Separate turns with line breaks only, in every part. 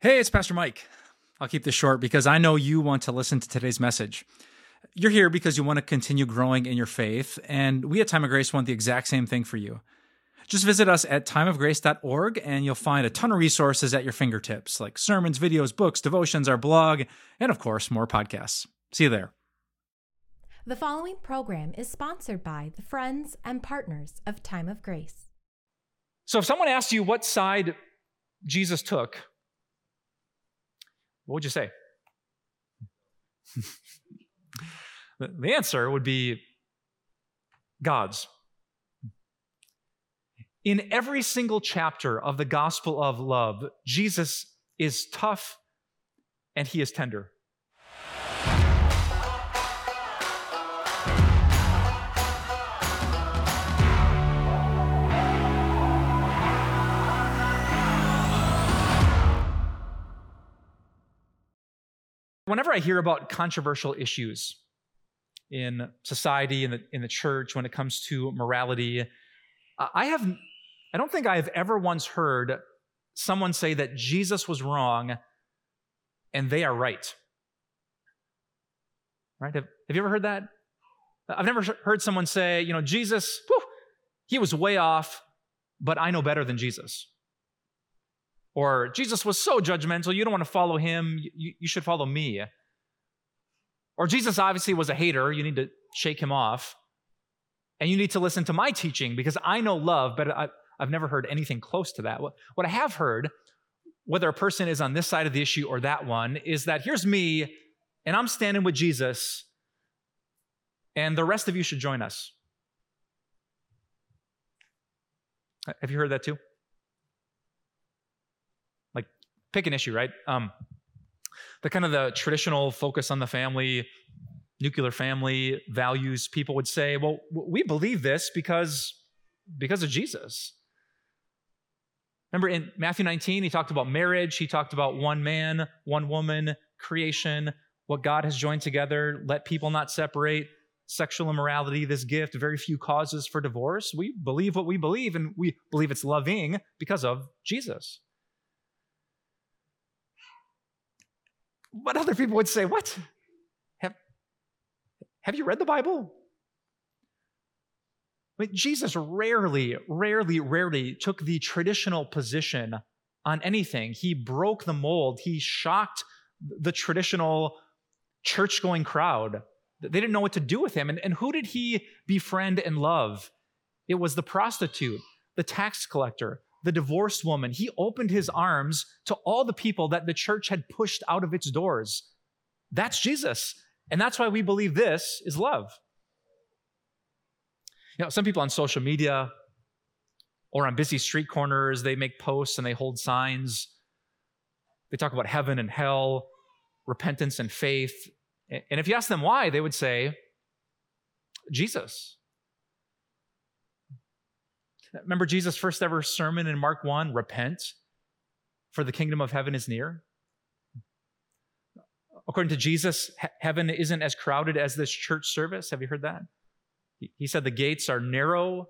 Hey, it's Pastor Mike. I'll keep this short because I know you want to listen to today's message. You're here because you want to continue growing in your faith, and we at Time of Grace want the exact same thing for you. Just visit us at timeofgrace.org and you'll find a ton of resources at your fingertips, like sermons, videos, books, devotions, our blog, and of course, more podcasts. See you there.
The following program is sponsored by the friends and partners of Time of Grace.
So, if someone asks you what side Jesus took, what would you say? the answer would be God's. In every single chapter of the gospel of love, Jesus is tough and he is tender. Whenever I hear about controversial issues in society, in the, in the church, when it comes to morality, I have, I don't think I have ever once heard someone say that Jesus was wrong and they are right. Right? Have, have you ever heard that? I've never heard someone say, you know, Jesus, whew, he was way off, but I know better than Jesus. Or Jesus was so judgmental, you don't want to follow him, you, you should follow me. Or Jesus obviously was a hater, you need to shake him off. And you need to listen to my teaching because I know love, but I, have never heard anything close to that. What, what I have heard, whether a person is on this side of the issue or that one, is that here's me, and I'm standing with Jesus, and the rest of you should join us. Have you heard that too? Pick an issue, right? Um, the kind of the traditional focus on the family, nuclear family values, people would say, well, we believe this because, because of Jesus. Remember in Matthew 19, he talked about marriage, he talked about one man, one woman, creation, what God has joined together, let people not separate, sexual immorality, this gift, very few causes for divorce. We believe what we believe, and we believe it's loving because of Jesus. But other people would say, What? Have, have you read the Bible? Mean, Jesus rarely, rarely, rarely took the traditional position on anything. He broke the mold. He shocked the traditional church going crowd. They didn't know what to do with him. And, and who did he befriend and love? It was the prostitute, the tax collector, the divorced woman, he opened his arms to all the people that the church had pushed out of its doors. That's Jesus. And that's why we believe this is love. You know, some people on social media or on busy street corners, they make posts and they hold signs. They talk about heaven and hell, repentance and faith. And if you ask them why, they would say, Jesus. Remember Jesus' first ever sermon in Mark 1 repent, for the kingdom of heaven is near. According to Jesus, heaven isn't as crowded as this church service. Have you heard that? He said the gates are narrow,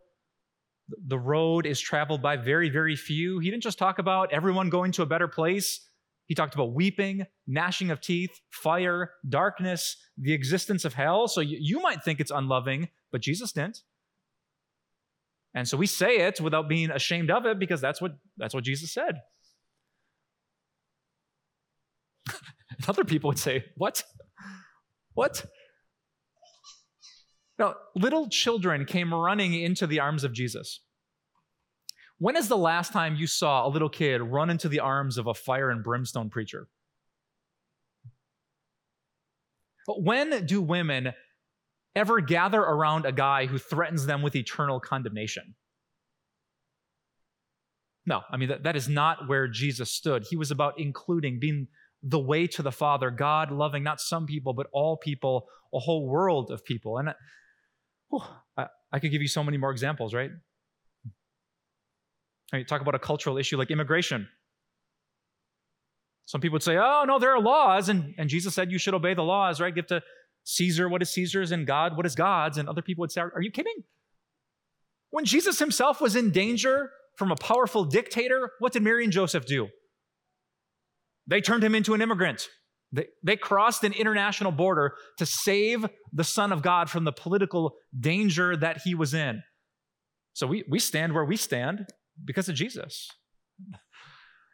the road is traveled by very, very few. He didn't just talk about everyone going to a better place. He talked about weeping, gnashing of teeth, fire, darkness, the existence of hell. So you, you might think it's unloving, but Jesus didn't. And so we say it without being ashamed of it because that's what, that's what Jesus said. Other people would say, What? What? Now, little children came running into the arms of Jesus. When is the last time you saw a little kid run into the arms of a fire and brimstone preacher? But when do women ever gather around a guy who threatens them with eternal condemnation. No, I mean, that, that is not where Jesus stood. He was about including, being the way to the Father, God loving not some people, but all people, a whole world of people. And whew, I, I could give you so many more examples, right? I mean, talk about a cultural issue like immigration. Some people would say, oh, no, there are laws. And, and Jesus said you should obey the laws, right? Give to Caesar what is Caesar's and God what is God's. And other people would say, Are you kidding? When Jesus himself was in danger from a powerful dictator, what did Mary and Joseph do? They turned him into an immigrant. They, they crossed an international border to save the Son of God from the political danger that he was in. So we, we stand where we stand because of Jesus.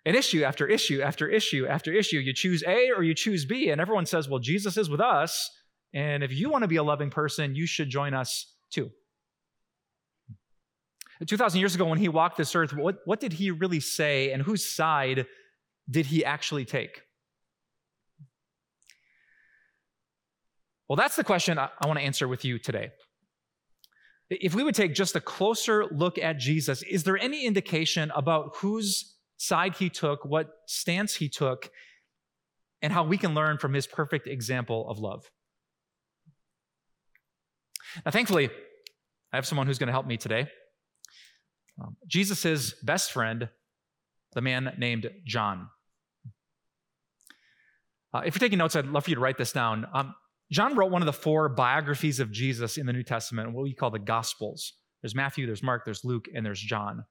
An issue after issue after issue after issue, you choose A or you choose B, and everyone says, Well, Jesus is with us, and if you want to be a loving person, you should join us too. 2,000 years ago, when he walked this earth, what, what did he really say, and whose side did he actually take? Well, that's the question I, I want to answer with you today. If we would take just a closer look at Jesus, is there any indication about whose side he took, what stance he took, and how we can learn from his perfect example of love? Now, thankfully, I have someone who's going to help me today. Um, Jesus' best friend, the man named John. Uh, if you're taking notes, I'd love for you to write this down. Um, John wrote one of the four biographies of Jesus in the New Testament, what we call the Gospels. There's Matthew, there's Mark, there's Luke, and there's John.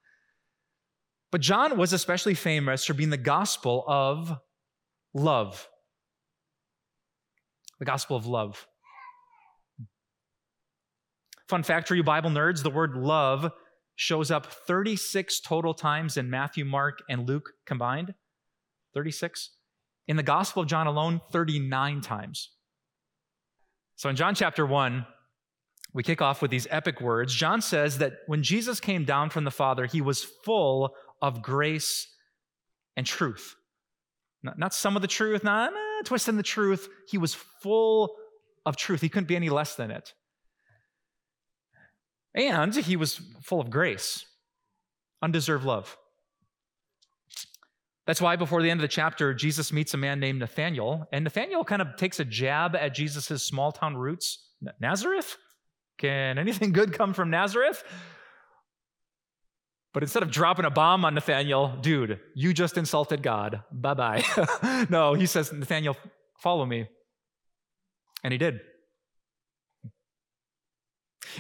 But John was especially famous for being the gospel of love. The gospel of love. Fun fact for you Bible nerds the word love shows up 36 total times in Matthew, Mark, and Luke combined. 36. In the Gospel of John alone, 39 times. So in John chapter 1, we kick off with these epic words. John says that when Jesus came down from the Father, he was full of grace and truth. Not, not some of the truth, not eh, twisting the truth. He was full of truth. He couldn't be any less than it. And he was full of grace, undeserved love. That's why before the end of the chapter, Jesus meets a man named Nathaniel, and Nathaniel kind of takes a jab at Jesus' small town roots. Nazareth? Can anything good come from Nazareth? But instead of dropping a bomb on Nathaniel, dude, you just insulted God. Bye bye. no, he says, Nathaniel, follow me. And he did.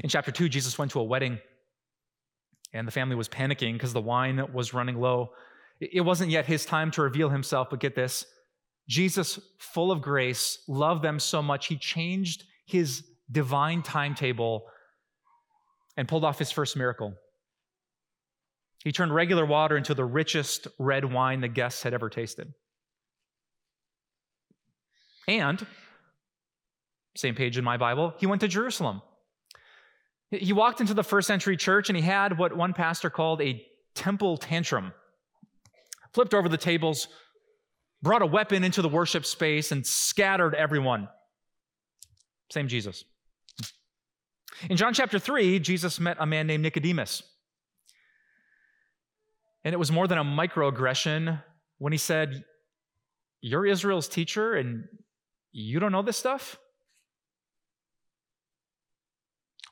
In chapter 2, Jesus went to a wedding, and the family was panicking because the wine was running low. It wasn't yet his time to reveal himself, but get this Jesus, full of grace, loved them so much, he changed his divine timetable and pulled off his first miracle. He turned regular water into the richest red wine the guests had ever tasted. And, same page in my Bible, he went to Jerusalem. He walked into the first century church and he had what one pastor called a temple tantrum flipped over the tables, brought a weapon into the worship space, and scattered everyone. Same Jesus. In John chapter 3, Jesus met a man named Nicodemus. And it was more than a microaggression when he said, You're Israel's teacher and you don't know this stuff?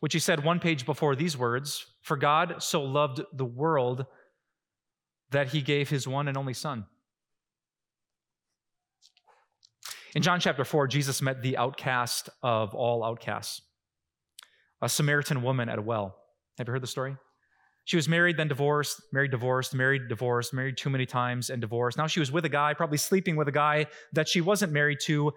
Which he said one page before these words For God so loved the world that he gave his one and only son. In John chapter 4, Jesus met the outcast of all outcasts, a Samaritan woman at a well. Have you heard the story? She was married, then divorced, married, divorced, married, divorced, married too many times, and divorced. Now she was with a guy, probably sleeping with a guy that she wasn't married to.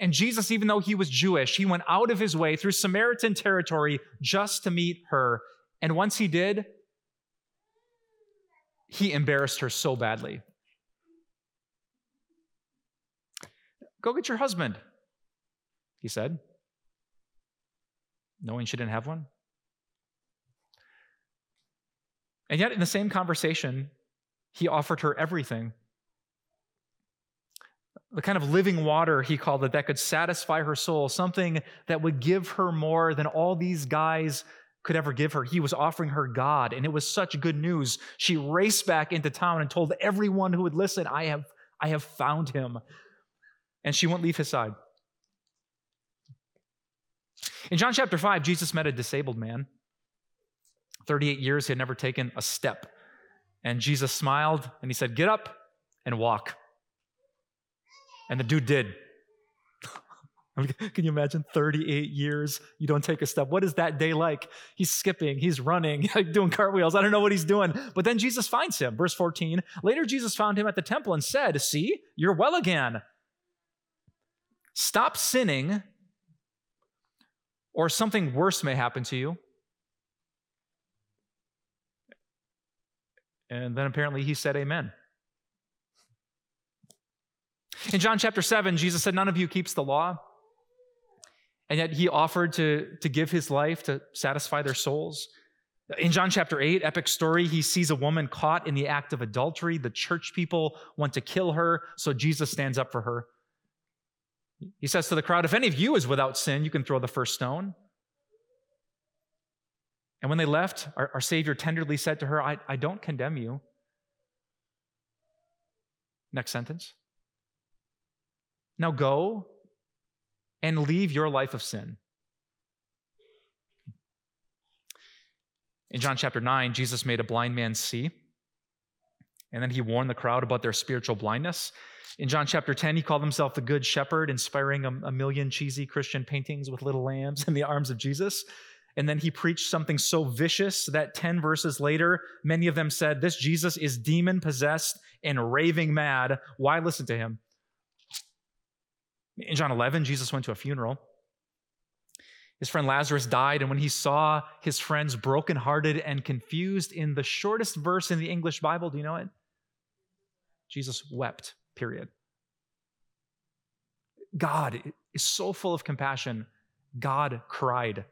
And Jesus, even though he was Jewish, he went out of his way through Samaritan territory just to meet her. And once he did, he embarrassed her so badly. Go get your husband, he said, knowing she didn't have one. And yet, in the same conversation, he offered her everything. The kind of living water, he called it, that could satisfy her soul, something that would give her more than all these guys could ever give her. He was offering her God, and it was such good news. She raced back into town and told everyone who would listen, I have, I have found him. And she won't leave his side. In John chapter 5, Jesus met a disabled man. 38 years, he had never taken a step. And Jesus smiled and he said, Get up and walk. And the dude did. Can you imagine 38 years? You don't take a step. What is that day like? He's skipping, he's running, doing cartwheels. I don't know what he's doing. But then Jesus finds him. Verse 14. Later, Jesus found him at the temple and said, See, you're well again. Stop sinning, or something worse may happen to you. And then apparently he said, Amen. In John chapter 7, Jesus said, None of you keeps the law. And yet he offered to, to give his life to satisfy their souls. In John chapter 8, epic story, he sees a woman caught in the act of adultery. The church people want to kill her, so Jesus stands up for her. He says to the crowd, If any of you is without sin, you can throw the first stone. And when they left, our, our Savior tenderly said to her, I, I don't condemn you. Next sentence. Now go and leave your life of sin. In John chapter 9, Jesus made a blind man see, and then he warned the crowd about their spiritual blindness. In John chapter 10, he called himself the Good Shepherd, inspiring a, a million cheesy Christian paintings with little lambs in the arms of Jesus. And then he preached something so vicious that 10 verses later, many of them said, This Jesus is demon possessed and raving mad. Why listen to him? In John 11, Jesus went to a funeral. His friend Lazarus died, and when he saw his friends brokenhearted and confused, in the shortest verse in the English Bible, do you know it? Jesus wept, period. God is so full of compassion. God cried.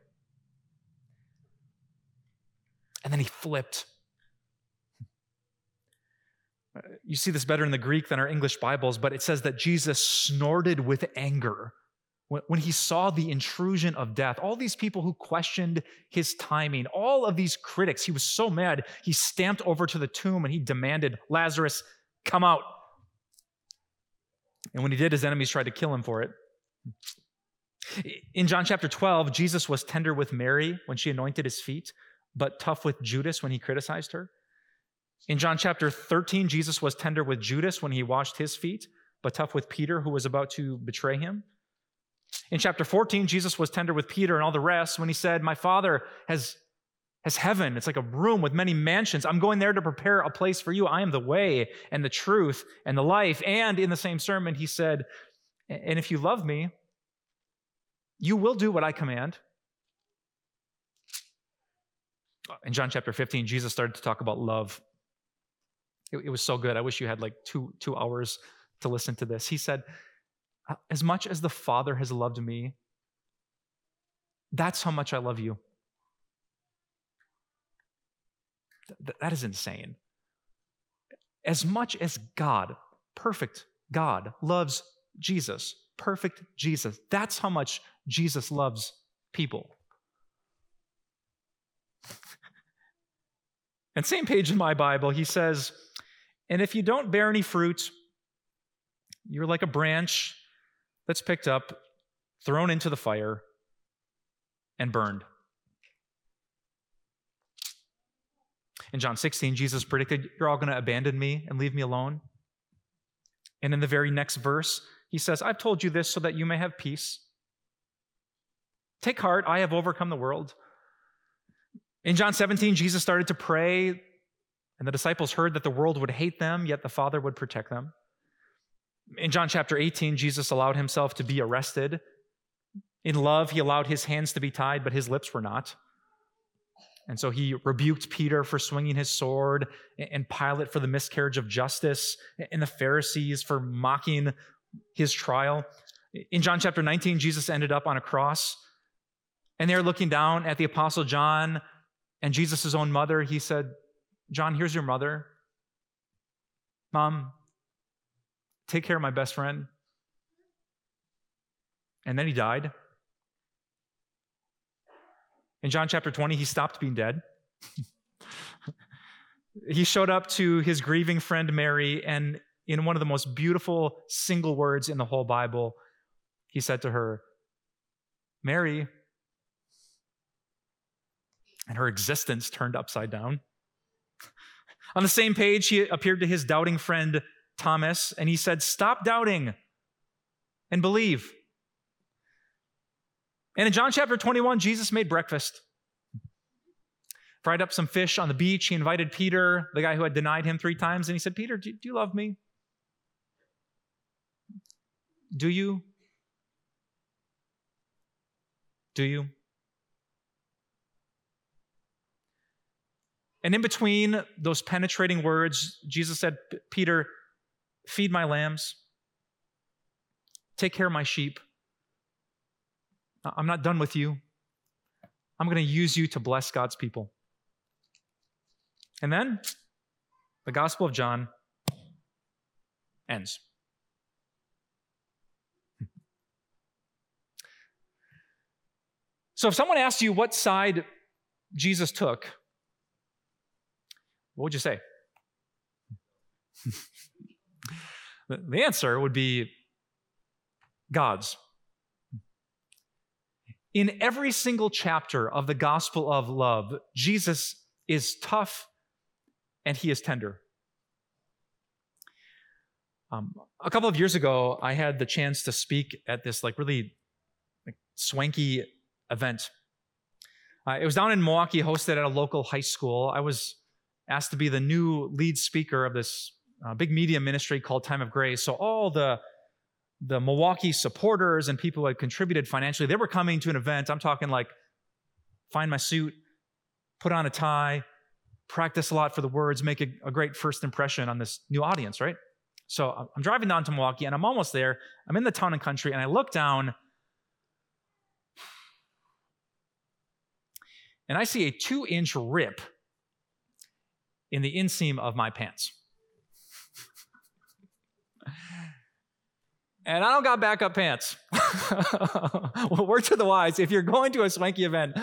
And then he flipped you see this better in the Greek than our English Bibles, but it says that Jesus snorted with anger when he saw the intrusion of death. All these people who questioned his timing, all of these critics, he was so mad, he stamped over to the tomb and he demanded, Lazarus, come out. And when he did, his enemies tried to kill him for it. In John chapter 12, Jesus was tender with Mary when she anointed his feet, but tough with Judas when he criticized her. In John chapter 13, Jesus was tender with Judas when he washed his feet, but tough with Peter, who was about to betray him. In chapter 14, Jesus was tender with Peter and all the rest when he said, My Father has, has heaven. It's like a room with many mansions. I'm going there to prepare a place for you. I am the way and the truth and the life. And in the same sermon, he said, And if you love me, you will do what I command. In John chapter 15, Jesus started to talk about love. It, it was so good. I wish you had like two, two hours to listen to this. He said, uh, As much as the Father has loved me, that's how much I love you. Th- that is insane. As much as God, perfect God, loves Jesus, perfect Jesus, that's how much Jesus loves people. and same page in my Bible, he says, and if you don't bear any fruit, you're like a branch that's picked up, thrown into the fire, and burned. In John 16, Jesus predicted, You're all going to abandon me and leave me alone. And in the very next verse, he says, I've told you this so that you may have peace. Take heart, I have overcome the world. In John 17, Jesus started to pray and the disciples heard that the world would hate them, yet the Father would protect them. In John chapter 18, Jesus allowed himself to be arrested. In love, he allowed his hands to be tied, but his lips were not. And so he rebuked Peter for swinging his sword, and Pilate for the miscarriage of justice, and the Pharisees for mocking his trial. In John chapter 19, Jesus ended up on a cross, and they're looking down at the Apostle John and Jesus' own mother. He said, John, here's your mother. Mom, take care of my best friend. And then he died. In John chapter 20, he stopped being dead. he showed up to his grieving friend Mary, and in one of the most beautiful single words in the whole Bible, he said to her, Mary, and her existence turned upside down. On the same page, he appeared to his doubting friend Thomas, and he said, Stop doubting and believe. And in John chapter 21, Jesus made breakfast. Fried up some fish on the beach. He invited Peter, the guy who had denied him three times, and he said, Peter, do, you love me? Do you? Do you? And in between those penetrating words, Jesus said, Peter, feed my lambs, take care of my sheep. I'm not done with you. I'm going to use you to bless God's people. And then the Gospel of John ends. So if someone asks you what side Jesus took, what would you say? the answer would be God's. In every single chapter of the gospel of love, Jesus is tough and he is tender. Um, a couple of years ago, I had the chance to speak at this like really like, swanky event. Uh, it was down in Milwaukee, hosted at a local high school. I was asked to be the new lead speaker of this uh, big media ministry called Time of Grace. So all the the Milwaukee supporters and people who had contributed financially, they were coming to an event. I'm talking like find my suit, put on a tie, practice a lot for the words, make a, a great first impression on this new audience, right? So I'm driving down to Milwaukee and I'm almost there. I'm in the town and country and I look down and I see a two inch rip in the inseam of my pants. and I don't got backup pants. well, word to the wise if you're going to a swanky event,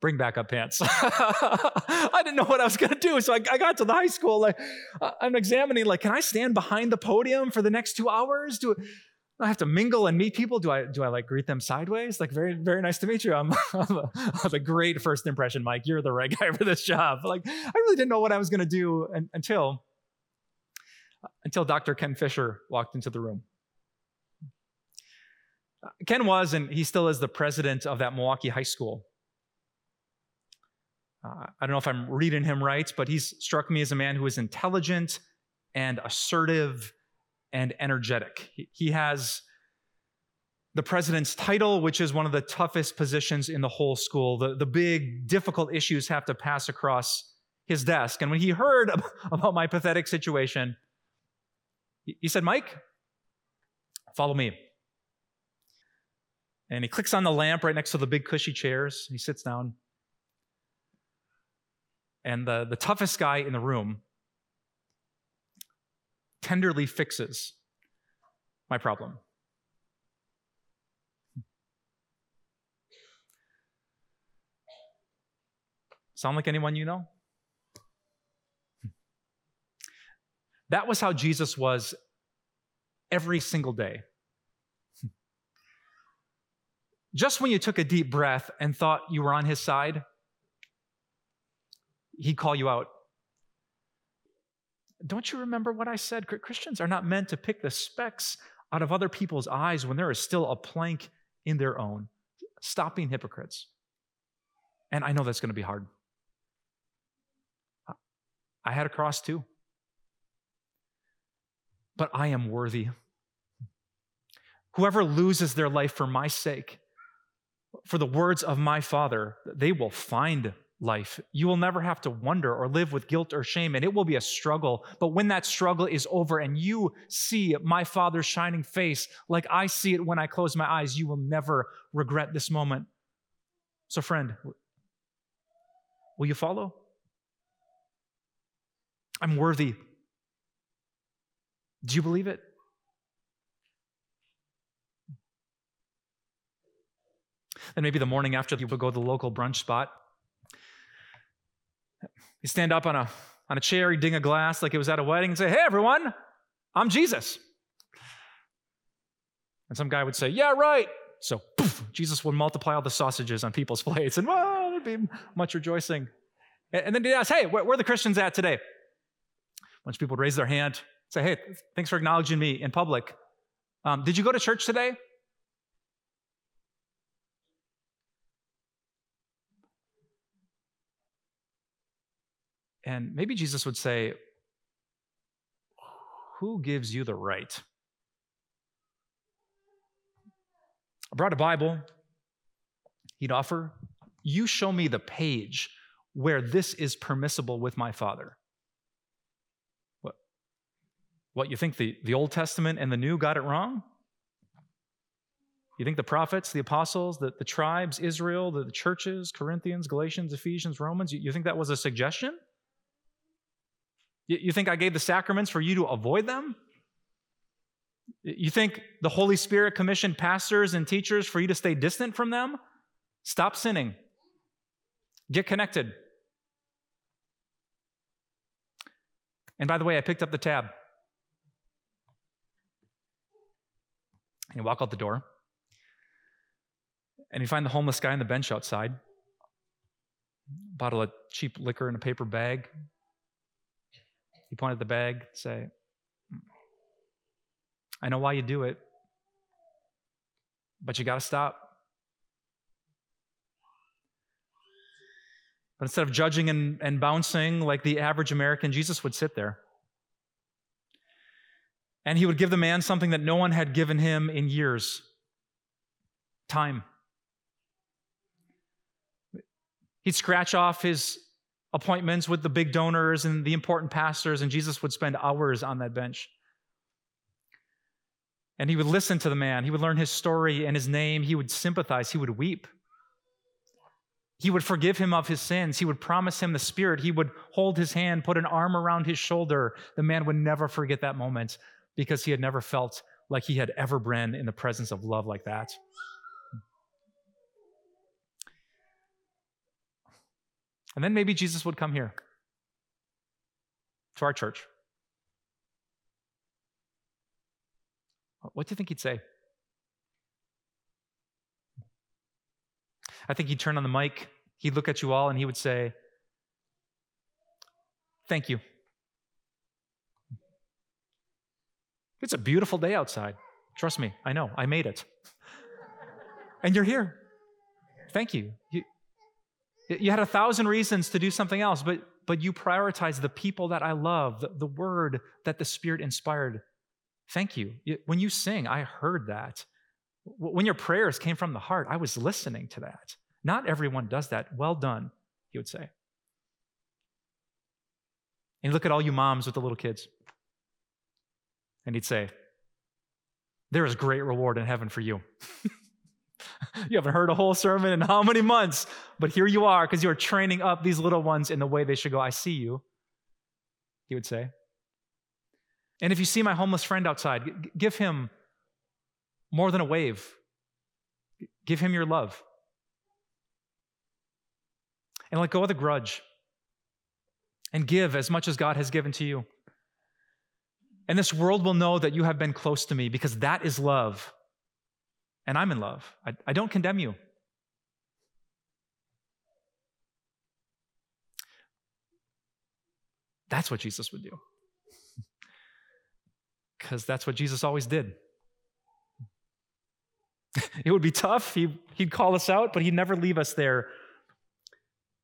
bring backup pants. I didn't know what I was going to do. So I, I, got to the high school. Like, I'm examining, like, can I stand behind the podium for the next two hours? Do, I have to mingle and meet people. Do I do I like greet them sideways? Like very very nice to meet you. I'm, I'm, a, I'm a great first impression, Mike. You're the right guy for this job. Like I really didn't know what I was going to do until until Dr. Ken Fisher walked into the room. Ken was and he still is the president of that Milwaukee high school. Uh, I don't know if I'm reading him right, but he's struck me as a man who is intelligent and assertive and energetic. He has the president's title, which is one of the toughest positions in the whole school. The, the big, difficult issues have to pass across his desk. And when he heard about my pathetic situation, he said, Mike, follow me. And he clicks on the lamp right next to the big cushy chairs. He sits down. And the, the toughest guy in the room tenderly fixes my problem. Sound like anyone you know? That was how Jesus was every single day. Just when you took a deep breath and thought you were on his side, he'd call you out don't you remember what I said? Christians are not meant to pick the specks out of other people's eyes when there is still a plank in their own. Stop being hypocrites. And I know that's going to be hard. I had a cross too. But I am worthy. Whoever loses their life for my sake, for the words of my Father, they will find life. You will never have to wonder or live with guilt or shame, and it will be a struggle. But when that struggle is over and you see my Father's shining face like I see it when I close my eyes, you will never regret this moment. So, friend, will you follow? I'm worthy. Do you believe it? Then maybe the morning after you will go to the local brunch spot you stand up on a, on a chair, you ding a glass like it was at a wedding and say, Hey, everyone, I'm Jesus. And some guy would say, Yeah, right. So poof, Jesus would multiply all the sausages on people's plates, and well, there'd be much rejoicing. And then he'd ask, Hey, where, where are the Christians at today? A bunch of people would raise their hand, say, Hey, thanks for acknowledging me in public. Um, did you go to church today? And maybe Jesus would say, Who gives you the right? I brought a Bible. He'd offer, You show me the page where this is permissible with my Father. What? What, you think the, the Old Testament and the New got it wrong? You think the prophets, the apostles, the, the tribes, Israel, the, the churches, Corinthians, Galatians, Ephesians, Romans, you, you think that was a suggestion? You, think I gave the sacraments for you to avoid them? You think the Holy Spirit commissioned pastors and teachers for you to stay distant from them? Stop sinning. Get connected. And by the way, I picked up the tab. And you walk out the door, and you find the homeless guy on the bench outside, bottle of cheap liquor in a paper bag. You pointed the bag, say, I know why you do it, but you got to stop. But instead of judging and, and bouncing like the average American, Jesus would sit there. And he would give the man something that no one had given him in years time. He'd scratch off his appointments with the big donors and the important pastors, and Jesus would spend hours on that bench. And he would listen to the man. He would learn his story and his name. He would sympathize. He would weep. He would forgive him of his sins. He would promise him the Spirit. He would hold his hand, put an arm around his shoulder. The man would never forget that moment because he had never felt like he had ever been in the presence of love like that. And then maybe Jesus would come here to our church. What do you think he'd say? I think he'd turn on the mic, he'd look at you all, and he would say, Thank you. It's a beautiful day outside. Trust me, I know, I made it. and you're here. Thank you. you. You had a thousand reasons to do something else, but, but you prioritized the people that I love, the, the word that the Spirit inspired. Thank you. When you sing, I heard that. When your prayers came from the heart, I was listening to that. Not everyone does that. Well done, he would say. And look at all you moms with the little kids. And he'd say, There is great reward in heaven for you. you haven't heard a whole sermon in how many months, but here you are because you're training up these little ones in the way they should go. I see you, he would say. And if you see my homeless friend outside, give him more than a wave, give him your love. And let go of the grudge and give as much as God has given to you. And this world will know that you have been close to me because that is love. And I'm in love. I, I don't condemn you. That's what Jesus would do. Because that's what Jesus always did. it would be tough. He, he'd call us out, but he'd never leave us there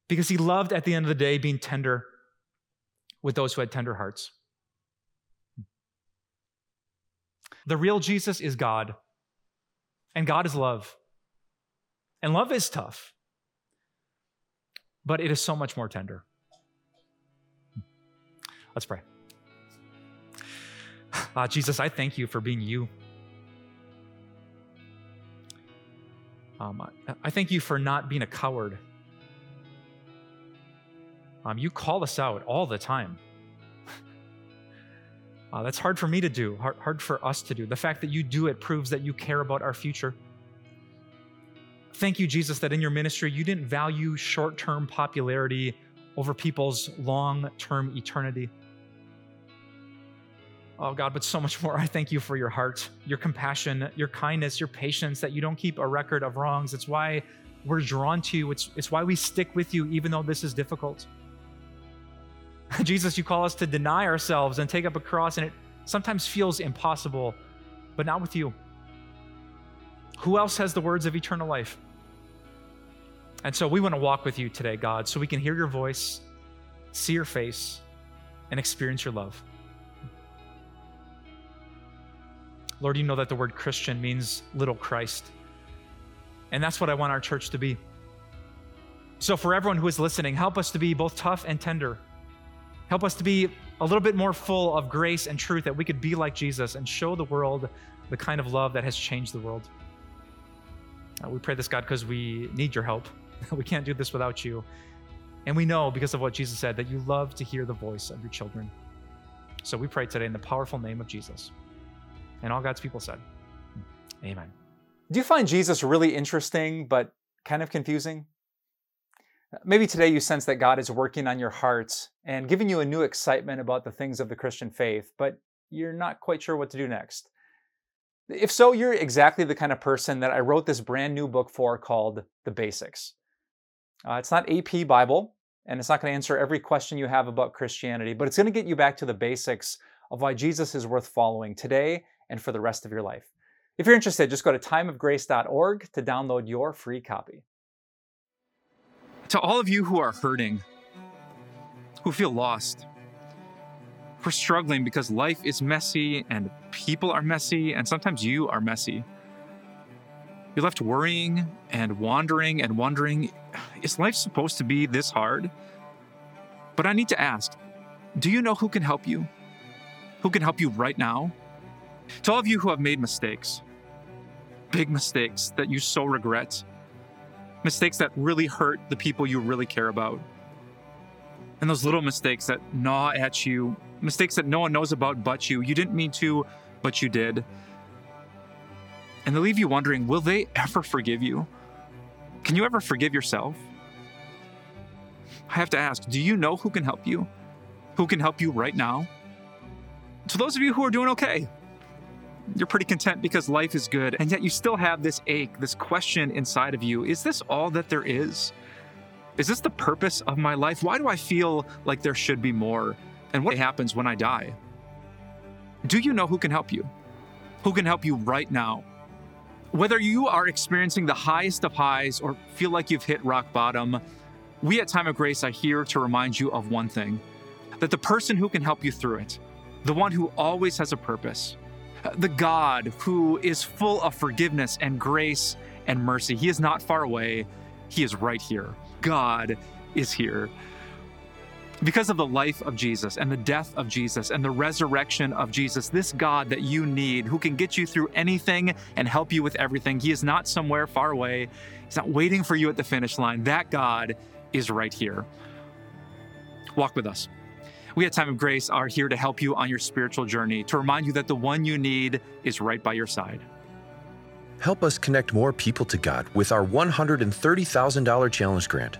because he loved at the end of the day being tender with those who had tender hearts. The real Jesus is God, and God is love. And love is tough, but it is so much more tender. Let's pray. Uh, Jesus, I thank you for being you. Um, I, I thank you for not being a coward. Um, you call us out all the time. Uh, that's hard for me to do, hard, hard for us to do. The fact that you do it proves that you care about our future. Thank you, Jesus, that in your ministry you didn't value short term popularity over people's long term eternity. Oh God, but so much more. I thank you for your heart, your compassion, your kindness, your patience, that you don't keep a record of wrongs. It's why we're drawn to you. It's, it's why we stick with you, even though this is difficult. Jesus, you call us to deny ourselves and take up a cross, and it sometimes feels impossible, but not with you. Who else has the words of eternal life? And so we want to walk with you today, God, so we can hear your voice,
see your face, and experience your love. Lord, you know that the word Christian means little Christ. And that's what I want our church to be. So, for everyone who is listening, help us to be both tough and tender. Help us to be a little bit more full of grace and truth that we could be like Jesus and show the world the kind of love that has changed the world. Uh, we pray this, God, because we need your help. we can't do this without you. And we know, because of what Jesus said, that you love to hear the voice of your children. So we pray today in the powerful name of Jesus. And all God's people said, Amen.
Do you find Jesus really interesting, but kind of confusing? Maybe today you sense that God is working on your hearts and giving you a new excitement about the things of the Christian faith, but you're not quite sure what to do next. If so, you're exactly the kind of person that I wrote this brand new book for called The Basics. Uh, it's not AP Bible, and it's not going to answer every question you have about Christianity, but it's going to get you back to the basics of why Jesus is worth following today and for the rest of your life. If you're interested, just go to timeofgrace.org to download your free copy.
To all of you who are hurting, who feel lost, who are struggling because life is messy and people are messy, and sometimes you are messy. You're left worrying and wandering and wondering is life supposed to be this hard? But I need to ask do you know who can help you? Who can help you right now? To all of you who have made mistakes, big mistakes that you so regret, mistakes that really hurt the people you really care about. And those little mistakes that gnaw at you, mistakes that no one knows about but you. You didn't mean to, but you did. And they leave you wondering will they ever forgive you? Can you ever forgive yourself? I have to ask do you know who can help you? Who can help you right now? To those of you who are doing okay, you're pretty content because life is good, and yet you still have this ache, this question inside of you Is this all that there is? Is this the purpose of my life? Why do I feel like there should be more? And what happens when I die? Do you know who can help you? Who can help you right now? Whether you are experiencing the highest of highs or feel like you've hit rock bottom, we at Time of Grace are here to remind you of one thing that the person who can help you through it, the one who always has a purpose, the God who is full of forgiveness and grace and mercy. He is not far away, He is right here. God is here. Because of the life of Jesus and the death of Jesus and the resurrection of Jesus, this God that you need, who can get you through anything and help you with everything, He is not somewhere far away. He's not waiting for you at the finish line. That God is right here. Walk with us. We at Time of Grace are here to help you on your spiritual journey, to remind you that the one you need is right by your side.
Help us connect more people to God with our $130,000 challenge grant.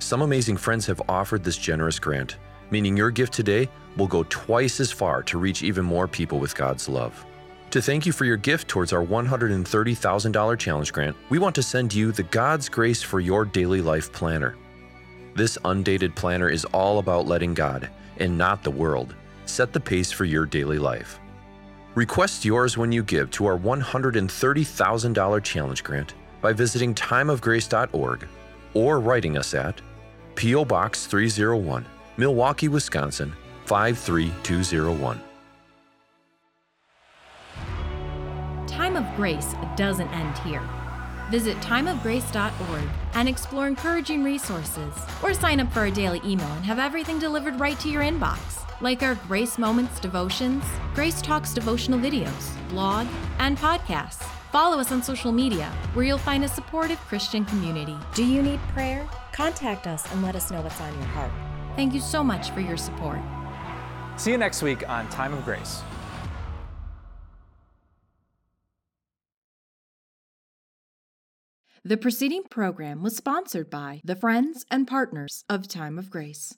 Some amazing friends have offered this generous grant, meaning your gift today will go twice as far to reach even more people with God's love. To thank you for your gift towards our $130,000 challenge grant, we want to send you the God's Grace for Your Daily Life Planner. This undated planner is all about letting God and not the world, set the pace for your daily life. Request yours when you give to our $130,000 challenge grant by visiting timeofgrace.org or writing us at P.O. Box 301, Milwaukee, Wisconsin 53201.
Time of Grace doesn't end here. Visit timeofgrace.org and explore encouraging resources, or sign up for a daily email and have everything delivered right to your inbox, like our Grace Moments devotions, Grace Talks devotional videos, blog, and podcasts. Follow us on social media, where you'll find a supportive Christian community.
Do you need prayer? Contact us and let us know what's on your heart.
Thank you so much for your support.
See you next week on Time of Grace.
The preceding program was sponsored by the Friends and Partners of Time of Grace.